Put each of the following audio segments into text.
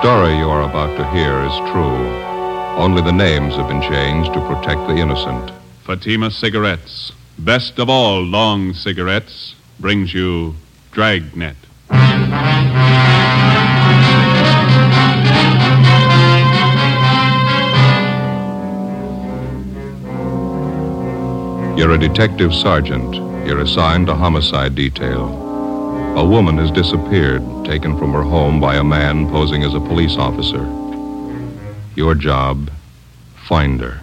story you are about to hear is true. Only the names have been changed to protect the innocent. Fatima Cigarettes, best of all long cigarettes, brings you Dragnet. You're a detective sergeant. You're assigned to homicide detail. A woman has disappeared, taken from her home by a man posing as a police officer. Your job, find her.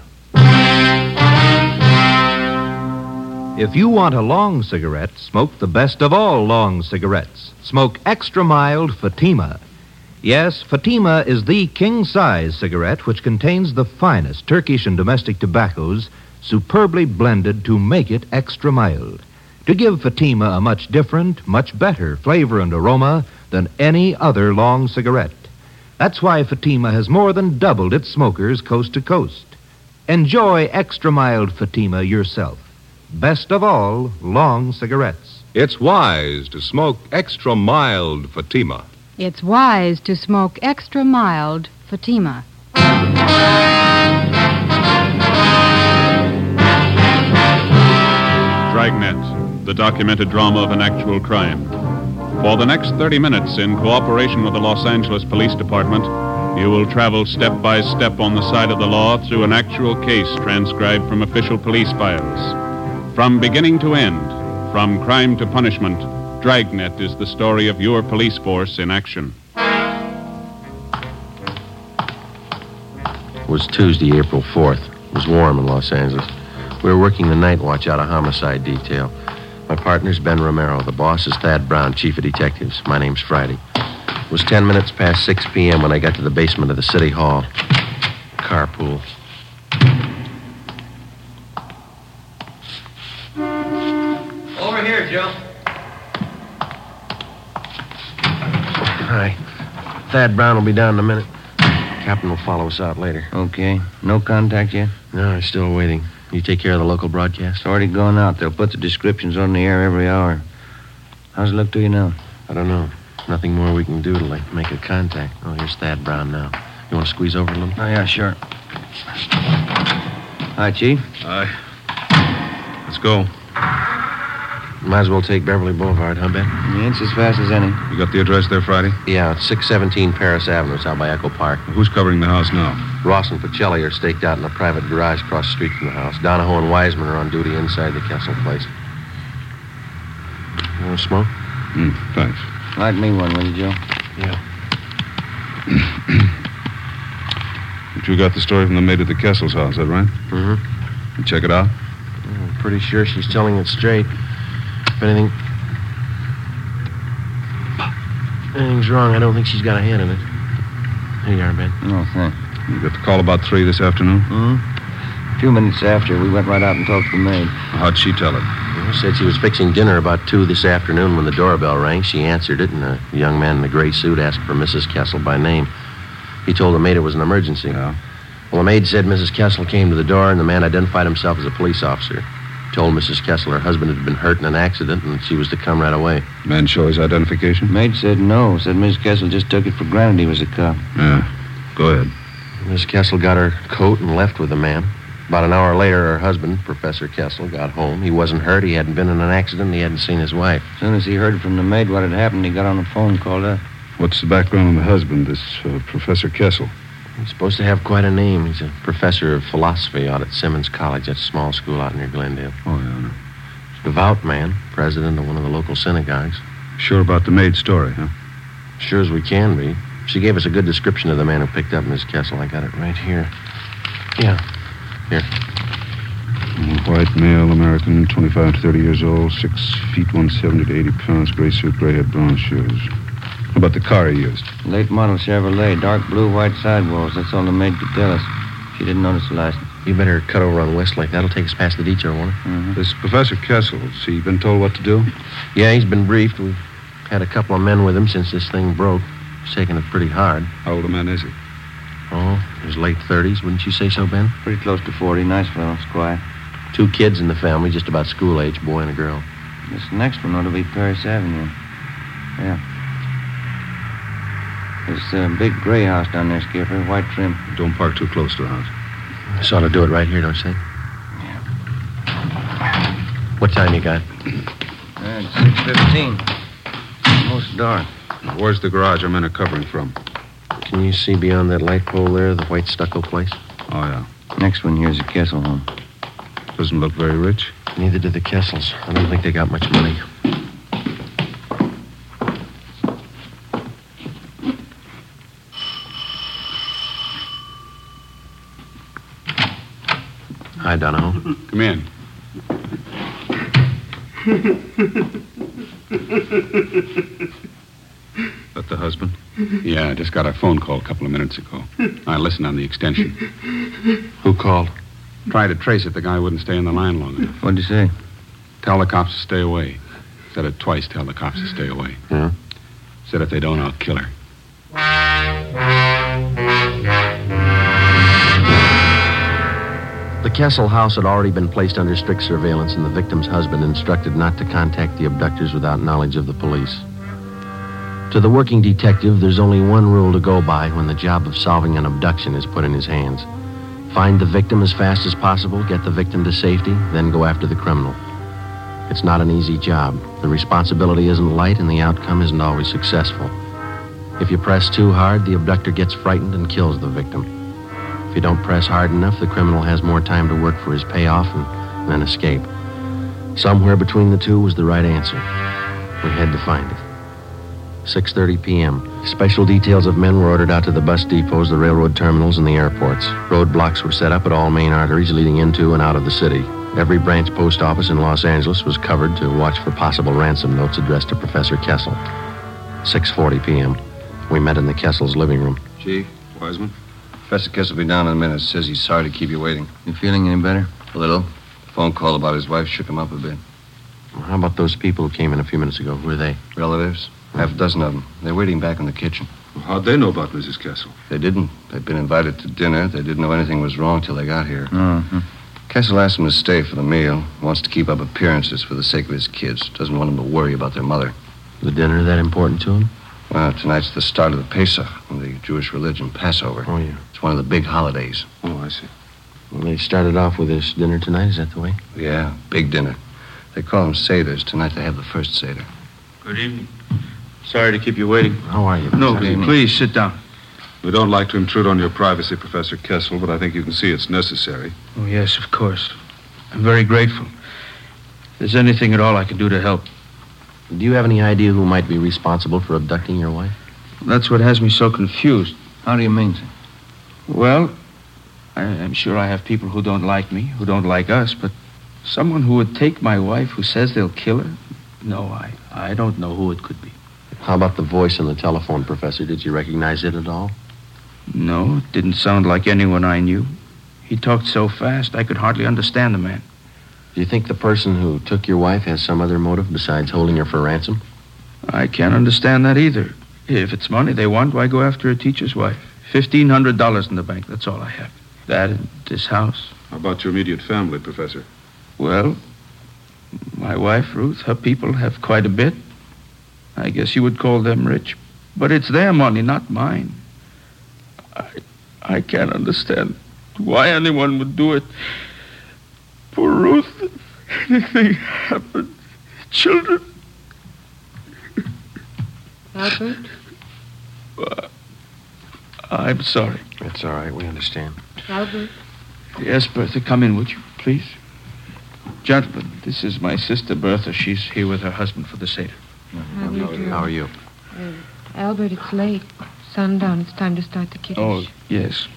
If you want a long cigarette, smoke the best of all long cigarettes. Smoke extra mild Fatima. Yes, Fatima is the king size cigarette which contains the finest Turkish and domestic tobaccos superbly blended to make it extra mild. To give Fatima a much different, much better flavor and aroma than any other long cigarette. That's why Fatima has more than doubled its smokers coast to coast. Enjoy extra mild Fatima yourself. Best of all, long cigarettes. It's wise to smoke extra mild Fatima. It's wise to smoke extra mild Fatima. Dragnet, the documented drama of an actual crime. For the next 30 minutes, in cooperation with the Los Angeles Police Department, you will travel step by step on the side of the law through an actual case transcribed from official police files. From beginning to end, from crime to punishment, Dragnet is the story of your police force in action. It was Tuesday, April 4th. It was warm in Los Angeles. We were working the night watch out of homicide detail. My partner's Ben Romero. The boss is Thad Brown, chief of detectives. My name's Friday. It was 10 minutes past 6 p.m. when I got to the basement of the city hall. Carpool. Over here, Joe. Hi. Thad Brown will be down in a minute. Captain will follow us out later. Okay. No contact yet? No, he's still waiting. You take care of the local broadcast? It's already gone out. They'll put the descriptions on the air every hour. How's it look to you now? I don't know. Nothing more we can do to like make a contact. Oh, here's Thad Brown now. You want to squeeze over a little? Oh, yeah, sure. Hi, Chief. Hi. Let's go. Might as well take Beverly Boulevard, huh, Ben? Yeah, it's as fast as any. You got the address there, Friday? Yeah, it's 617 Paris Avenue. It's out by Echo Park. Who's covering the house now? Ross and Pacelli are staked out in a private garage across the street from the house. Donahoe and Wiseman are on duty inside the Kessel place. You want to smoke? Mm, thanks. Light me one, will you, Joe? Yeah. But you got the story from the maid at the Kessel's house, is that right? Mm-hmm. You check it out? I'm pretty sure she's telling it straight. If anything... Anything's wrong, I don't think she's got a hand in it. Here you are, Ben. No, thanks. You got the call about three this afternoon? Hmm? A few minutes after, we went right out and talked to the maid. How'd she tell it? Well, said she was fixing dinner about two this afternoon when the doorbell rang. She answered it, and a young man in a gray suit asked for Mrs. Kessel by name. He told the maid it was an emergency. Yeah. Well, the maid said Mrs. Kessel came to the door, and the man identified himself as a police officer. Told Mrs. Kessel her husband had been hurt in an accident, and she was to come right away. Man show his identification? Maid said no. Said Miss Kessel just took it for granted he was a cop. Yeah. Go ahead. Miss Kessel got her coat and left with the man. About an hour later, her husband, Professor Kessel, got home. He wasn't hurt. He hadn't been in an accident. He hadn't seen his wife. As soon as he heard from the maid what had happened, he got on the phone and called up. What's the background on the husband, this uh, Professor Kessel? He's supposed to have quite a name. He's a professor of philosophy out at Simmons College, that small school out near Glendale. Oh, yeah. I know. Devout man, president of one of the local synagogues. Sure about the maid story, huh? Sure as we can be. She gave us a good description of the man who picked up Miss Kessel. I got it right here. Yeah. Here. Mm, White male, American, 25 to 30 years old, 6 feet 170 to 80 pounds, gray suit, gray head, brown shoes. How about the car he used? Late model Chevrolet, dark blue, white sidewalls. That's all the maid could tell us. She didn't notice the license. You better cut over on Westlake. That'll take us past the detour, won't it? Mm-hmm. This Professor Kessel, has he been told what to do? Yeah, he's been briefed. We've had a couple of men with him since this thing broke. He's taking it pretty hard. How old a man is he? Oh, his late 30s, wouldn't you say so, Ben? Pretty close to 40. Nice fellow. It's quiet. Two kids in the family, just about school age, boy and a girl. This next one ought to be Paris Avenue. Yeah. There's a big gray house down there, Skipper, white trim. Don't park too close to the house. This ought to do it right here, don't you think? What time you got? Uh, it's 6.15. Almost dark. Where's the garage our men are covering from? Can you see beyond that light pole there, the white stucco place? Oh, yeah. Next one here's a Kessel home. Doesn't look very rich. Neither do the Kessels. I don't think they got much money. Hi, Donahoe. Come in. That the husband? Yeah, I just got a phone call a couple of minutes ago. I listened on the extension. Who called? Tried to trace it. The guy wouldn't stay on the line long enough. What'd you say? Tell the cops to stay away. Said it twice. Tell the cops to stay away. Yeah? Said if they don't, I'll kill her. The Kessel house had already been placed under strict surveillance, and the victim's husband instructed not to contact the abductors without knowledge of the police. To the working detective, there's only one rule to go by when the job of solving an abduction is put in his hands. Find the victim as fast as possible, get the victim to safety, then go after the criminal. It's not an easy job. The responsibility isn't light, and the outcome isn't always successful. If you press too hard, the abductor gets frightened and kills the victim. You don't press hard enough, the criminal has more time to work for his payoff and then escape. Somewhere between the two was the right answer. We had to find it. 6:30 p.m. Special details of men were ordered out to the bus depots, the railroad terminals, and the airports. Roadblocks were set up at all main arteries leading into and out of the city. Every branch post office in Los Angeles was covered to watch for possible ransom notes addressed to Professor Kessel. 6:40 p.m. We met in the Kessel's living room. Chief, Wiseman? Professor Kessel will be down in a minute. Says he's sorry to keep you waiting. You feeling any better? A little. Phone call about his wife shook him up a bit. How about those people who came in a few minutes ago? Who are they? Relatives? Half a dozen of them. They're waiting back in the kitchen. How'd they know about Mrs. Kessel? They didn't. They'd been invited to dinner. They didn't know anything was wrong till they got here. Mm-hmm. Kessel asked them to stay for the meal. Wants to keep up appearances for the sake of his kids. Doesn't want them to worry about their mother. The dinner that important to him? Well, tonight's the start of the Pesach, the Jewish religion Passover. Oh, yeah. It's one of the big holidays. Oh, I see. Well, they started off with this dinner tonight. Is that the way? Yeah, big dinner. They call them Seders. Tonight they have the first Seder. Good evening. Sorry to keep you waiting. How are you? No, Professor? please sit down. We don't like to intrude on your privacy, Professor Kessel, but I think you can see it's necessary. Oh, yes, of course. I'm very grateful. If there's anything at all I can do to help, Do you have any idea who might be responsible for abducting your wife? that's what has me so confused. How do you mean, sir? Well, I, I'm sure I have people who don't like me, who don't like us, but someone who would take my wife who says they'll kill her? No, I, I don't know who it could be. How about the voice on the telephone, Professor? Did you recognize it at all? No, it didn't sound like anyone I knew. He talked so fast I could hardly understand the man. Do you think the person who took your wife has some other motive besides holding her for ransom? I can't understand that either. If it's money they want, why go after a teacher's wife? Fifteen hundred dollars in the bank, that's all I have. That and this house. How about your immediate family, Professor? Well, my wife, Ruth, her people have quite a bit. I guess you would call them rich. But it's their money, not mine. I, I can't understand why anyone would do it. For Ruth, if anything happened. Children. Albert? I'm sorry. That's all right. We understand. Albert? Yes, Bertha, come in, would you, please? Gentlemen, this is my sister Bertha. She's here with her husband for the Seder. How do you do? How are you? Albert, it's late. Sundown. It's time to start the kiddush. Oh, yes.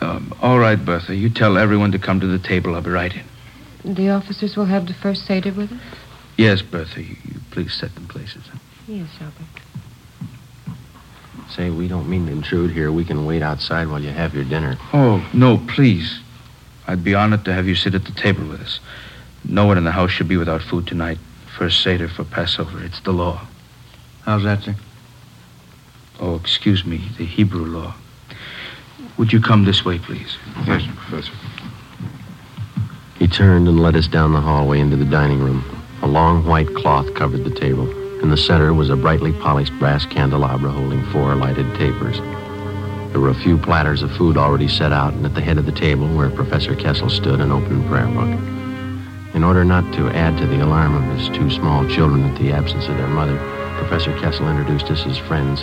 Um, all right, Bertha. You tell everyone to come to the table. I'll be right in. The officers will have the first Seder with us? Yes, Bertha. You, you please set them places. huh? Yes, Albert. Say, we don't mean to intrude here. We can wait outside while you have your dinner. Oh, no, please. I'd be honored to have you sit at the table with us. No one in the house should be without food tonight. First Seder for Passover. It's the law. How's that, sir? Oh, excuse me, the Hebrew law. Would you come this way, please? Thank you, Professor. He turned and led us down the hallway into the dining room. A long white cloth covered the table. In the center was a brightly polished brass candelabra holding four lighted tapers. There were a few platters of food already set out, and at the head of the table, where Professor Kessel stood, an open prayer book. In order not to add to the alarm of his two small children at the absence of their mother, Professor Kessel introduced us as friends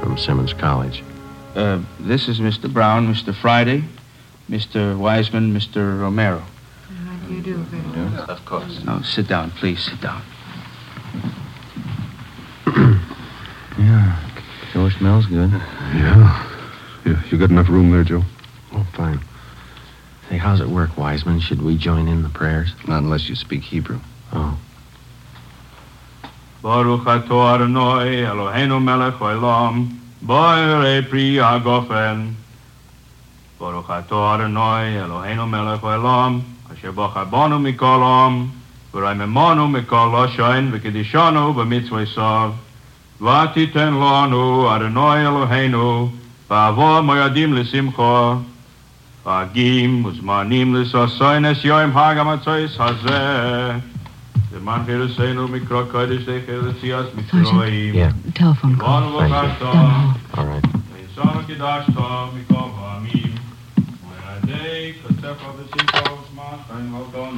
from Simmons College. Uh, this is Mr. Brown, Mr. Friday, Mr. Wiseman, Mr. Romero. How do you do, Victor? Of course. No, sit down, please, sit down. Yeah. Sure smells good. Yeah. Yeah. You got enough room there, Joe? Oh, fine. Say, how's it work, Wiseman? Should we join in the prayers? Not unless you speak Hebrew. Oh. Baruch atah Adonai Eloheinu melech haolam, bo'erei pri hagofen. Baruch atah Adonai Eloheinu melech אשר בו חבונו מכל עום, ורעי ממונו מכל לא שוין, וקדישונו במצווי סוב. ותיתן לנו, ארנוי אלוהינו, ועבור מיידים לשמחו. פגים וזמנים לסוסוין אס יוים חג המצויס הזה. Man wird es sehen, um mikro kodisch, der kehrt sich aus mit Schroim. Ja, Telefon. Bon, wo kannst du? All right. Wenn ich so noch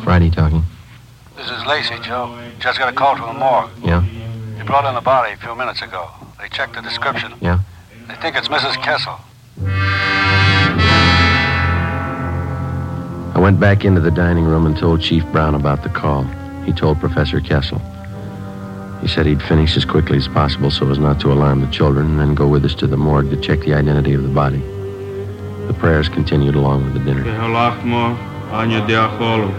Friday talking. This is Lacey, Joe. Just got a call from the morgue. Yeah? They brought in a body a few minutes ago. They checked the description. Yeah? They think it's Mrs. Kessel. I went back into the dining room and told Chief Brown about the call. He told Professor Kessel. He said he'd finish as quickly as possible so as not to alarm the children and then go with us to the morgue to check the identity of the body. The prayers continued along with the dinner. Anya Deacholu,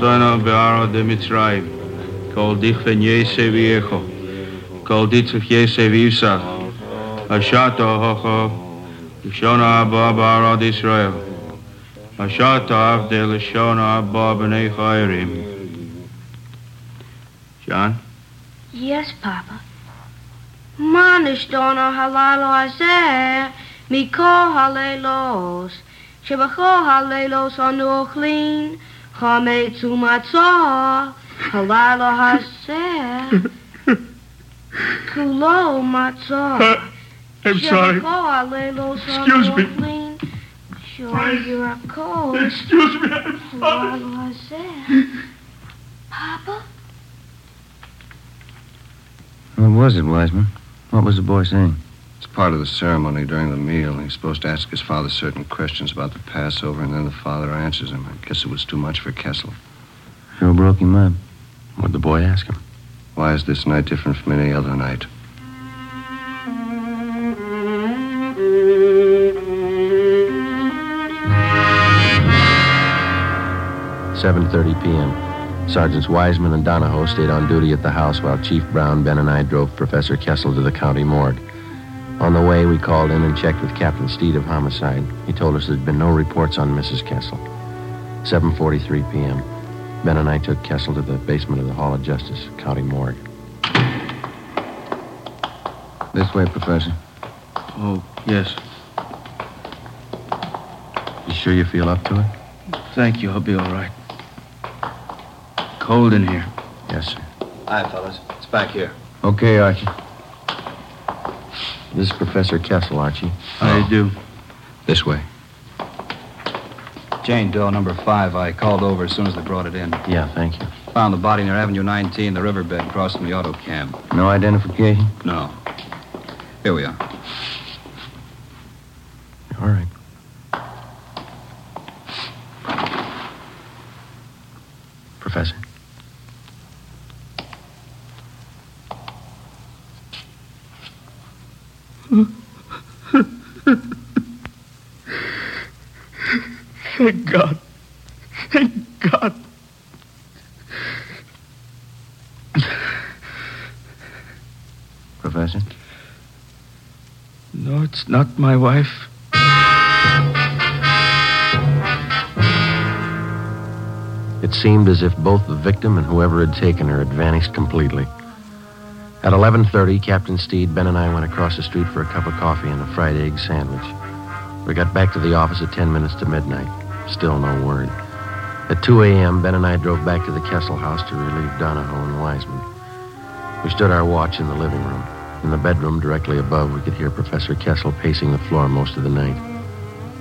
son of Bearo de Mitzrayim, Koldich Venyese Viejo, Kolditzuch Yese Vivsa, Ashato Hocho, Shona Abba de Israel, Ashato Avde, Shona Abba B'nei Chayrim. John? Yes, Papa. Manish dono halalo azer, miko halelos shebachol halelos anuchlin, chametzu matzah, halalo haser, kulo matzah. Uh, I'm sorry. Shebachol halelos Excuse me. anuchlin, shoyer akol, Excuse me, I'm halalo haser. Papa? What was it, Wiseman? What was the boy saying? Part of the ceremony during the meal. He's supposed to ask his father certain questions about the Passover, and then the father answers him. I guess it was too much for Kessel. Sure broke him up. What'd the boy ask him? Why is this night different from any other night? Seven thirty p.m. Sergeants Wiseman and Donahoe stayed on duty at the house while Chief Brown, Ben, and I drove Professor Kessel to the county morgue. On the way, we called in and checked with Captain Steed of Homicide. He told us there'd been no reports on Mrs. Kessel. 7.43 p.m. Ben and I took Kessel to the basement of the Hall of Justice, county morgue. This way, Professor. Oh, yes. You sure you feel up to it? Thank you. I'll be all right. Cold in here. Yes, sir. Hi, fellas. It's back here. Okay, Archie. This is Professor Kessel, Archie. How do you oh. do? This way. Jane Doe, number five. I called over as soon as they brought it in. Yeah, thank you. Found the body near Avenue 19, the riverbed across from the auto camp. No identification? No. Here we are. All right. Professor. Thank God. Thank God. Professor? No, it's not my wife. It seemed as if both the victim and whoever had taken her had vanished completely. At 11:30, Captain Steed, Ben, and I went across the street for a cup of coffee and a fried egg sandwich. We got back to the office at 10 minutes to midnight. Still no word. At 2 a.m., Ben and I drove back to the Kessel house to relieve Donahoe and Wiseman. We stood our watch in the living room. In the bedroom directly above, we could hear Professor Kessel pacing the floor most of the night.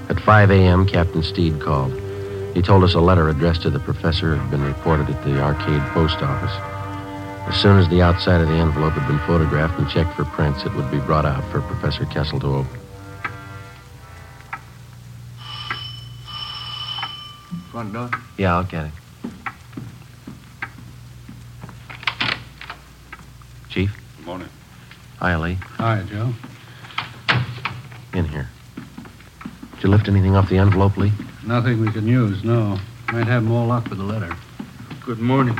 At 5 a.m., Captain Steed called. He told us a letter addressed to the professor had been reported at the arcade post office. As soon as the outside of the envelope had been photographed and checked for prints, it would be brought out for Professor Kessel to open. Front door? Yeah, I'll get it. Chief? Good morning. Hi, Lee. Hi, Joe. In here. Did you lift anything off the envelope, Lee? Nothing we can use, no. Might have more luck with the letter. Good morning.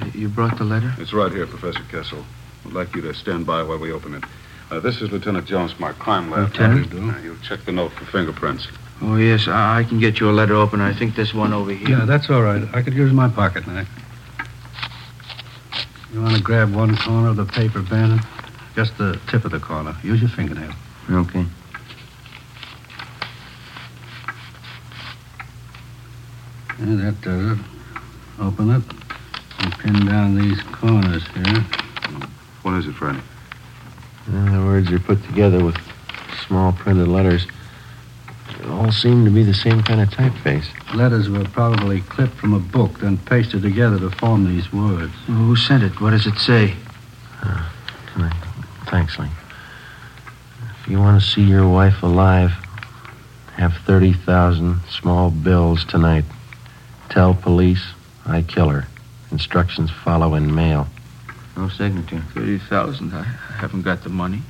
Uh, You brought the letter? It's right here, Professor Kessel. I'd like you to stand by while we open it. Uh, this is Lieutenant Jones from our crime lab. Lieutenant? Uh, you'll check the note for fingerprints. Oh, yes. I, I can get you a letter opener. I think this one over here. Yeah, that's all right. I could use my pocket knife. You want to grab one corner of the paper, Ben? Just the tip of the corner. Use your fingernail. Okay. Yeah, that does it. Open it and pin down these corners here. What is it, Friday? Uh, the words are put together with small printed letters. They all seem to be the same kind of typeface. Letters were probably clipped from a book, then pasted together to form these words. Who sent it? What does it say? Thanks, Lee. If you want to see your wife alive, have 30,000 small bills tonight. Tell police I kill her. Instructions follow in mail. No signature. 30000 I haven't got the money.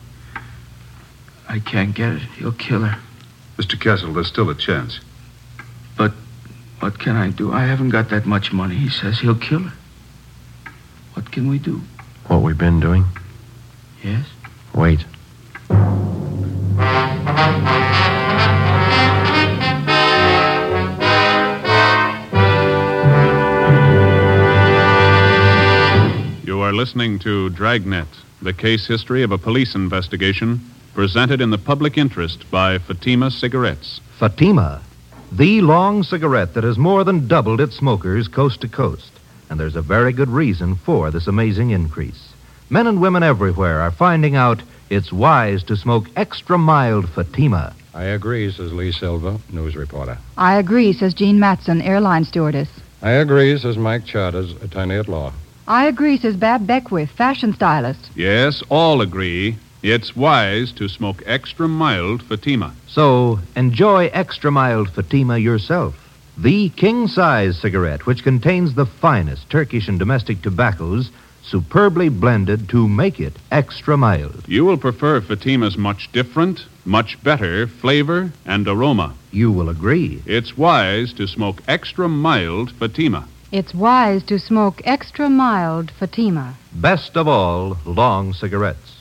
I can't get it. He'll kill her. Mr. Kessel, there's still a chance. But what can I do? I haven't got that much money. He says he'll kill her. What can we do? What we've been doing? Yes? Wait. You are listening to Dragnet, the case history of a police investigation presented in the public interest by Fatima Cigarettes. Fatima, the long cigarette that has more than doubled its smokers coast to coast. And there's a very good reason for this amazing increase. Men and women everywhere are finding out it's wise to smoke extra mild Fatima. I agree, says Lee Silva, news reporter. I agree, says Jean Matson, airline stewardess. I agree, says Mike Charters, attorney at law. I agree, says Bab Beckwith, fashion stylist. Yes, all agree it's wise to smoke extra mild Fatima. So enjoy extra mild Fatima yourself. The king size cigarette, which contains the finest Turkish and domestic tobaccos, superbly blended to make it extra mild. You will prefer Fatima's much different, much better flavor and aroma. You will agree. It's wise to smoke extra mild Fatima. It's wise to smoke extra mild Fatima. Best of all, long cigarettes.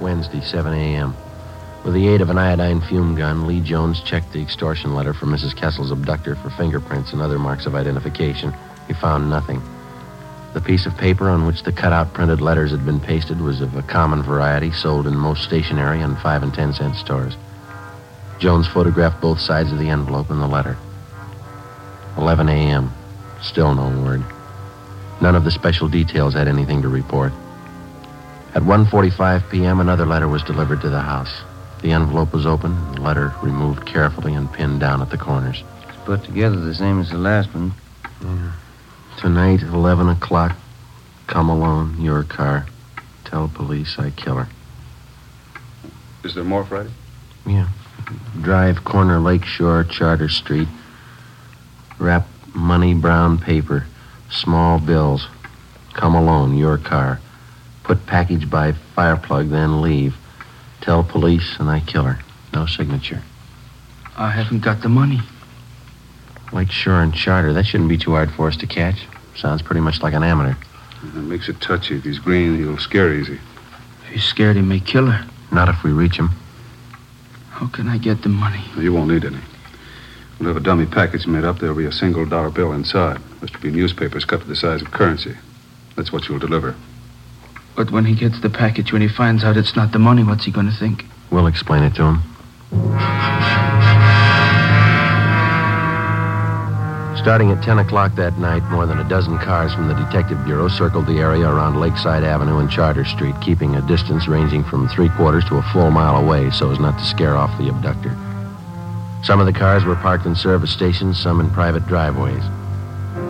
Wednesday, 7 a.m. With the aid of an iodine fume gun, Lee Jones checked the extortion letter from Mrs. Kessel's abductor for fingerprints and other marks of identification. He found nothing. The piece of paper on which the cutout printed letters had been pasted was of a common variety sold in most stationery and five and ten cent stores. Jones photographed both sides of the envelope and the letter. 11 a.m. Still no word. None of the special details had anything to report. At 1:45 p.m., another letter was delivered to the house. The envelope was open, the letter removed carefully and pinned down at the corners. It's put together the same as the last one. Tonight, 11 o'clock. Come alone, your car. Tell police I kill her. Is there more, Friday? Yeah. Drive corner Lakeshore, Charter Street. Wrap money brown paper. Small bills. Come alone, your car. Put package by fireplug, then leave. Tell police and I kill her. No signature. I haven't got the money. Lakeshore and Charter. That shouldn't be too hard for us to catch. Sounds pretty much like an amateur. That makes it touchy. If he's green, he'll scare easy. If he's scared, he may kill her. Not if we reach him. How can I get the money? You won't need any. We'll have a dummy package made up. There'll be a single dollar bill inside. There's to be newspapers cut to the size of currency. That's what you'll deliver. But when he gets the package, when he finds out it's not the money, what's he going to think? We'll explain it to him. Starting at 10 o'clock that night, more than a dozen cars from the Detective Bureau circled the area around Lakeside Avenue and Charter Street, keeping a distance ranging from three quarters to a full mile away so as not to scare off the abductor. Some of the cars were parked in service stations, some in private driveways.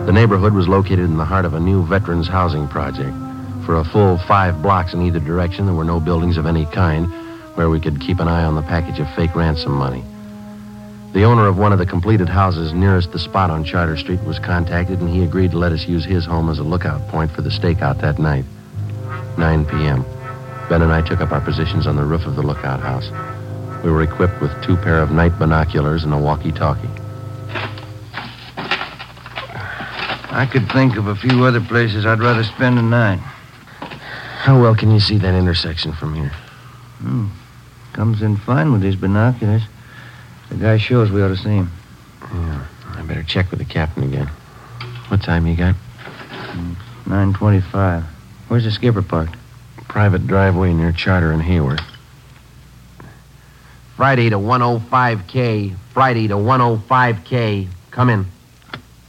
The neighborhood was located in the heart of a new veterans housing project. For a full five blocks in either direction, there were no buildings of any kind where we could keep an eye on the package of fake ransom money. The owner of one of the completed houses nearest the spot on Charter Street was contacted, and he agreed to let us use his home as a lookout point for the stakeout that night. 9 p.m. Ben and I took up our positions on the roof of the lookout house. We were equipped with two pair of night binoculars and a walkie-talkie. I could think of a few other places I'd rather spend the night. How well can you see that intersection from here? Hmm. Comes in fine with these binoculars. The guy shows we ought to see him. Yeah, I better check with the captain again. What time you got? 9.25. Where's the skipper parked? Private driveway near Charter and Hayward. Friday to 105K. Friday to 105K. Come in.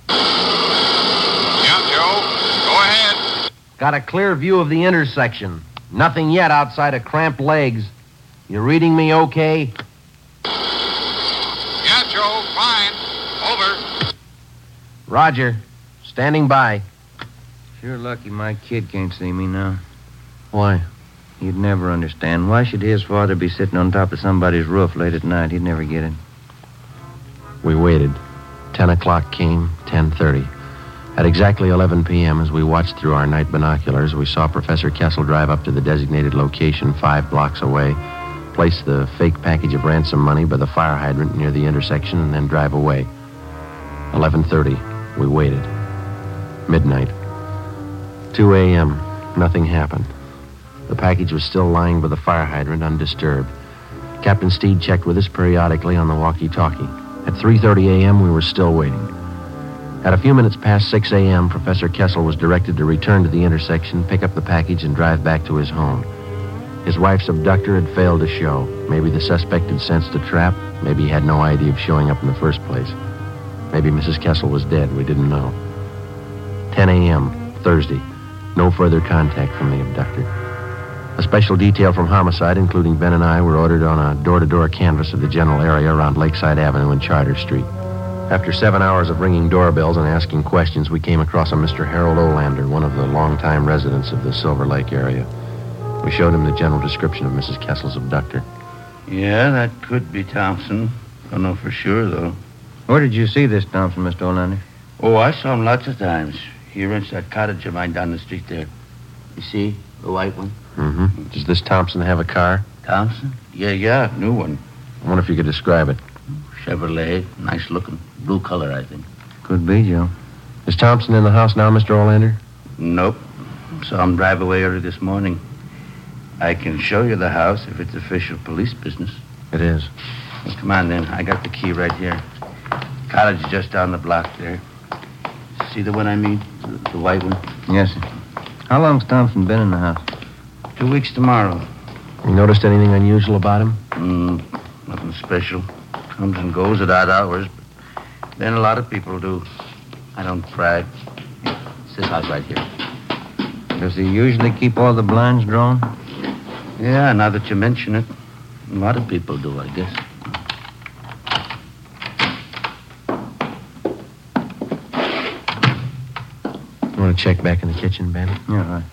Yeah, Joe. Go ahead. Got a clear view of the intersection. Nothing yet outside of cramped legs. You reading me okay? Yeah, Joe. Fine. Over. Roger. Standing by. Sure lucky my kid can't see me now. Why? He'd never understand. Why should his father be sitting on top of somebody's roof late at night? He'd never get it. We waited. Ten o'clock came, 10.30. At exactly 11 p.m., as we watched through our night binoculars, we saw Professor Kessel drive up to the designated location five blocks away, place the fake package of ransom money by the fire hydrant near the intersection, and then drive away. 11.30, we waited. Midnight. 2 a.m., nothing happened. The package was still lying by the fire hydrant, undisturbed. Captain Steed checked with us periodically on the walkie-talkie. At 3.30 a.m., we were still waiting. At a few minutes past 6 a.m., Professor Kessel was directed to return to the intersection, pick up the package, and drive back to his home. His wife's abductor had failed to show. Maybe the suspect had sensed a trap. Maybe he had no idea of showing up in the first place. Maybe Mrs. Kessel was dead. We didn't know. 10 a.m., Thursday. No further contact from the abductor. A special detail from Homicide, including Ben and I, were ordered on a door-to-door canvass of the general area around Lakeside Avenue and Charter Street. After seven hours of ringing doorbells and asking questions, we came across a Mr. Harold Olander, one of the longtime residents of the Silver Lake area. We showed him the general description of Mrs. Kessel's abductor. Yeah, that could be Thompson. I don't know for sure, though. Where did you see this Thompson, Mr. Olander? Oh, I saw him lots of times. He rents that cottage of mine down the street there. You see? The white one? Mm-hmm. Does this Thompson have a car? Thompson? Yeah, yeah, new one. I wonder if you could describe it. Chevrolet, nice looking. Blue color, I think. Could be, Joe. Is Thompson in the house now, Mr. Olander? Nope. Saw him drive away early this morning. I can show you the house if it's official police business. It is. Well, come on, then. I got the key right here. Cottage just down the block there. See the one I mean? The, the white one? Yes, sir. How long's Thompson been in the house? Two weeks tomorrow. You noticed anything unusual about him? Mm, nothing special. Comes and goes at odd hours. Then a lot of people do. I don't brag. It's this house right here. Does he usually keep all the blinds drawn? Yeah, now that you mention it. A lot of people do, I guess. You want to check back in the kitchen, Ben? Yeah, right.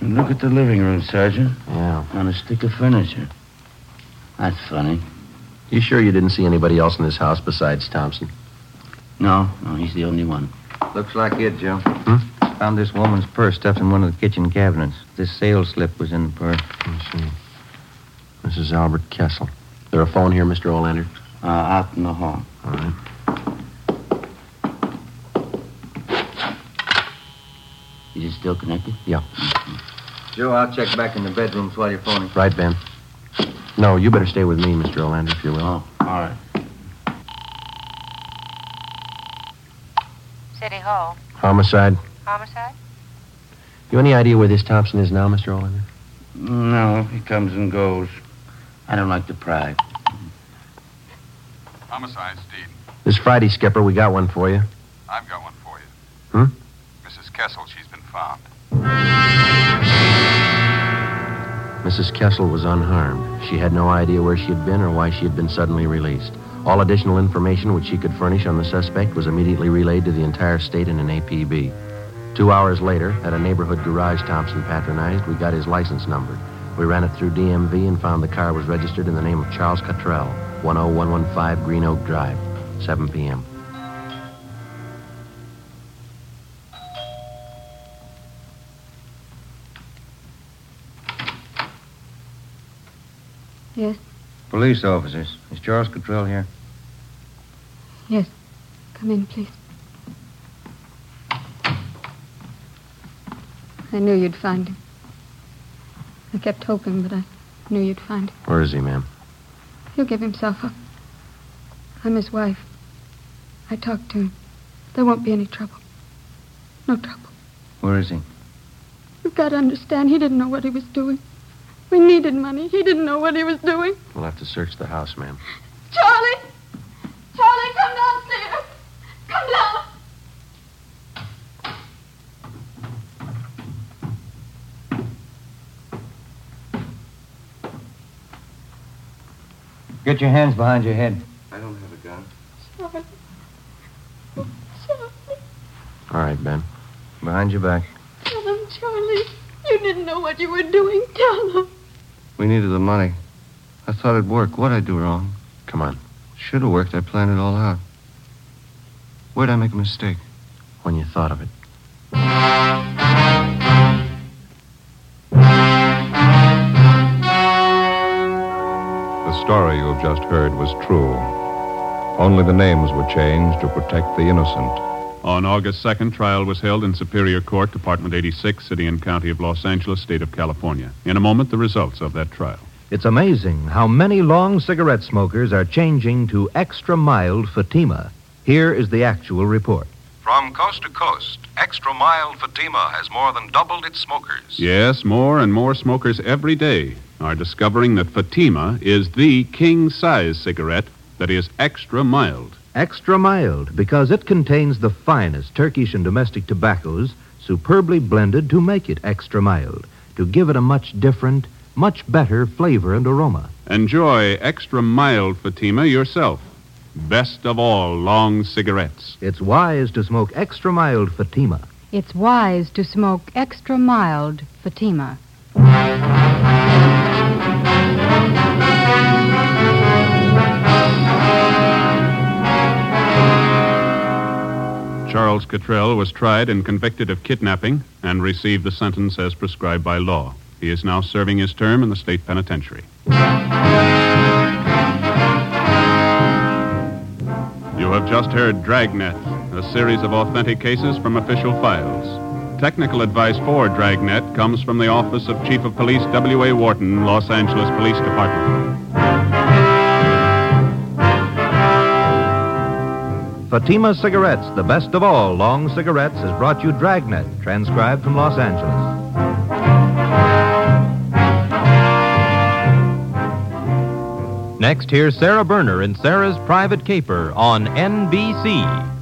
And look at the living room, Sergeant. Yeah. On a stick of furniture. That's funny. You sure you didn't see anybody else in this house besides Thompson? No, no, he's the only one. Looks like it, Joe. Hmm? Found this woman's purse stuffed in one of the kitchen cabinets. This sales slip was in the purse. Let's see. Mrs. Albert Kessel. There a phone here, Mr. Olander? Uh, out in the hall. All right. Is it still connected? Yeah. Joe, I'll check back in the bedrooms while you're phoning. Right, Ben. No, you better stay with me, Mr. Olander, if you will. Oh, all right. City Hall. Homicide. Homicide? You any idea where this Thompson is now, Mr. Olander? No, he comes and goes. I don't like to pry. Homicide, Steed. This Friday, Skipper, we got one for you. I've got one for you. Hmm? Mrs. Kessel, she's been found. Mrs. Kessel was unharmed. She had no idea where she had been or why she had been suddenly released. All additional information which she could furnish on the suspect was immediately relayed to the entire state in an APB. Two hours later, at a neighborhood garage Thompson patronized, we got his license number. We ran it through DMV and found the car was registered in the name of Charles Cottrell, 10115 Green Oak Drive, 7 p.m. Yes, Police officers. Is Charles Cottrell here? yes. Come in, please. I knew you'd find him. I kept hoping, but I knew you'd find him. Where is he, ma'am? He'll give himself up. I'm his wife. I talked to him. There won't be any trouble. No trouble. Where is he? You've got to understand, he didn't know what he was doing. We needed money. He didn't know what he was doing. We'll have to search the house, ma'am. Charlie! Charlie, come downstairs! Come down! Get your hands behind your head. I don't have a gun. Charlie. Charlie. All right, Ben. Behind your back. Tell them, Charlie. You didn't know what you were doing. Tell him. We needed the money. I thought it'd work. What'd I do wrong? Come on. Should have worked. I planned it all out. Where'd I make a mistake? When you thought of it. The story you have just heard was true. Only the names were changed to protect the innocent. On August 2nd, trial was held in Superior Court, Department 86, City and County of Los Angeles, State of California. In a moment, the results of that trial. It's amazing how many long cigarette smokers are changing to extra mild Fatima. Here is the actual report. From coast to coast, extra mild Fatima has more than doubled its smokers. Yes, more and more smokers every day are discovering that Fatima is the king size cigarette that is extra mild. Extra mild because it contains the finest Turkish and domestic tobaccos superbly blended to make it extra mild, to give it a much different, much better flavor and aroma. Enjoy extra mild Fatima yourself. Best of all long cigarettes. It's wise to smoke extra mild Fatima. It's wise to smoke extra mild Fatima. Charles Cottrell was tried and convicted of kidnapping and received the sentence as prescribed by law. He is now serving his term in the state penitentiary. You have just heard Dragnet, a series of authentic cases from official files. Technical advice for Dragnet comes from the Office of Chief of Police W.A. Worton, Los Angeles Police Department. Fatima Cigarettes, the best of all long cigarettes, has brought you Dragnet, transcribed from Los Angeles. Next, here's Sara Berner in Sara's Private Caper on NBC.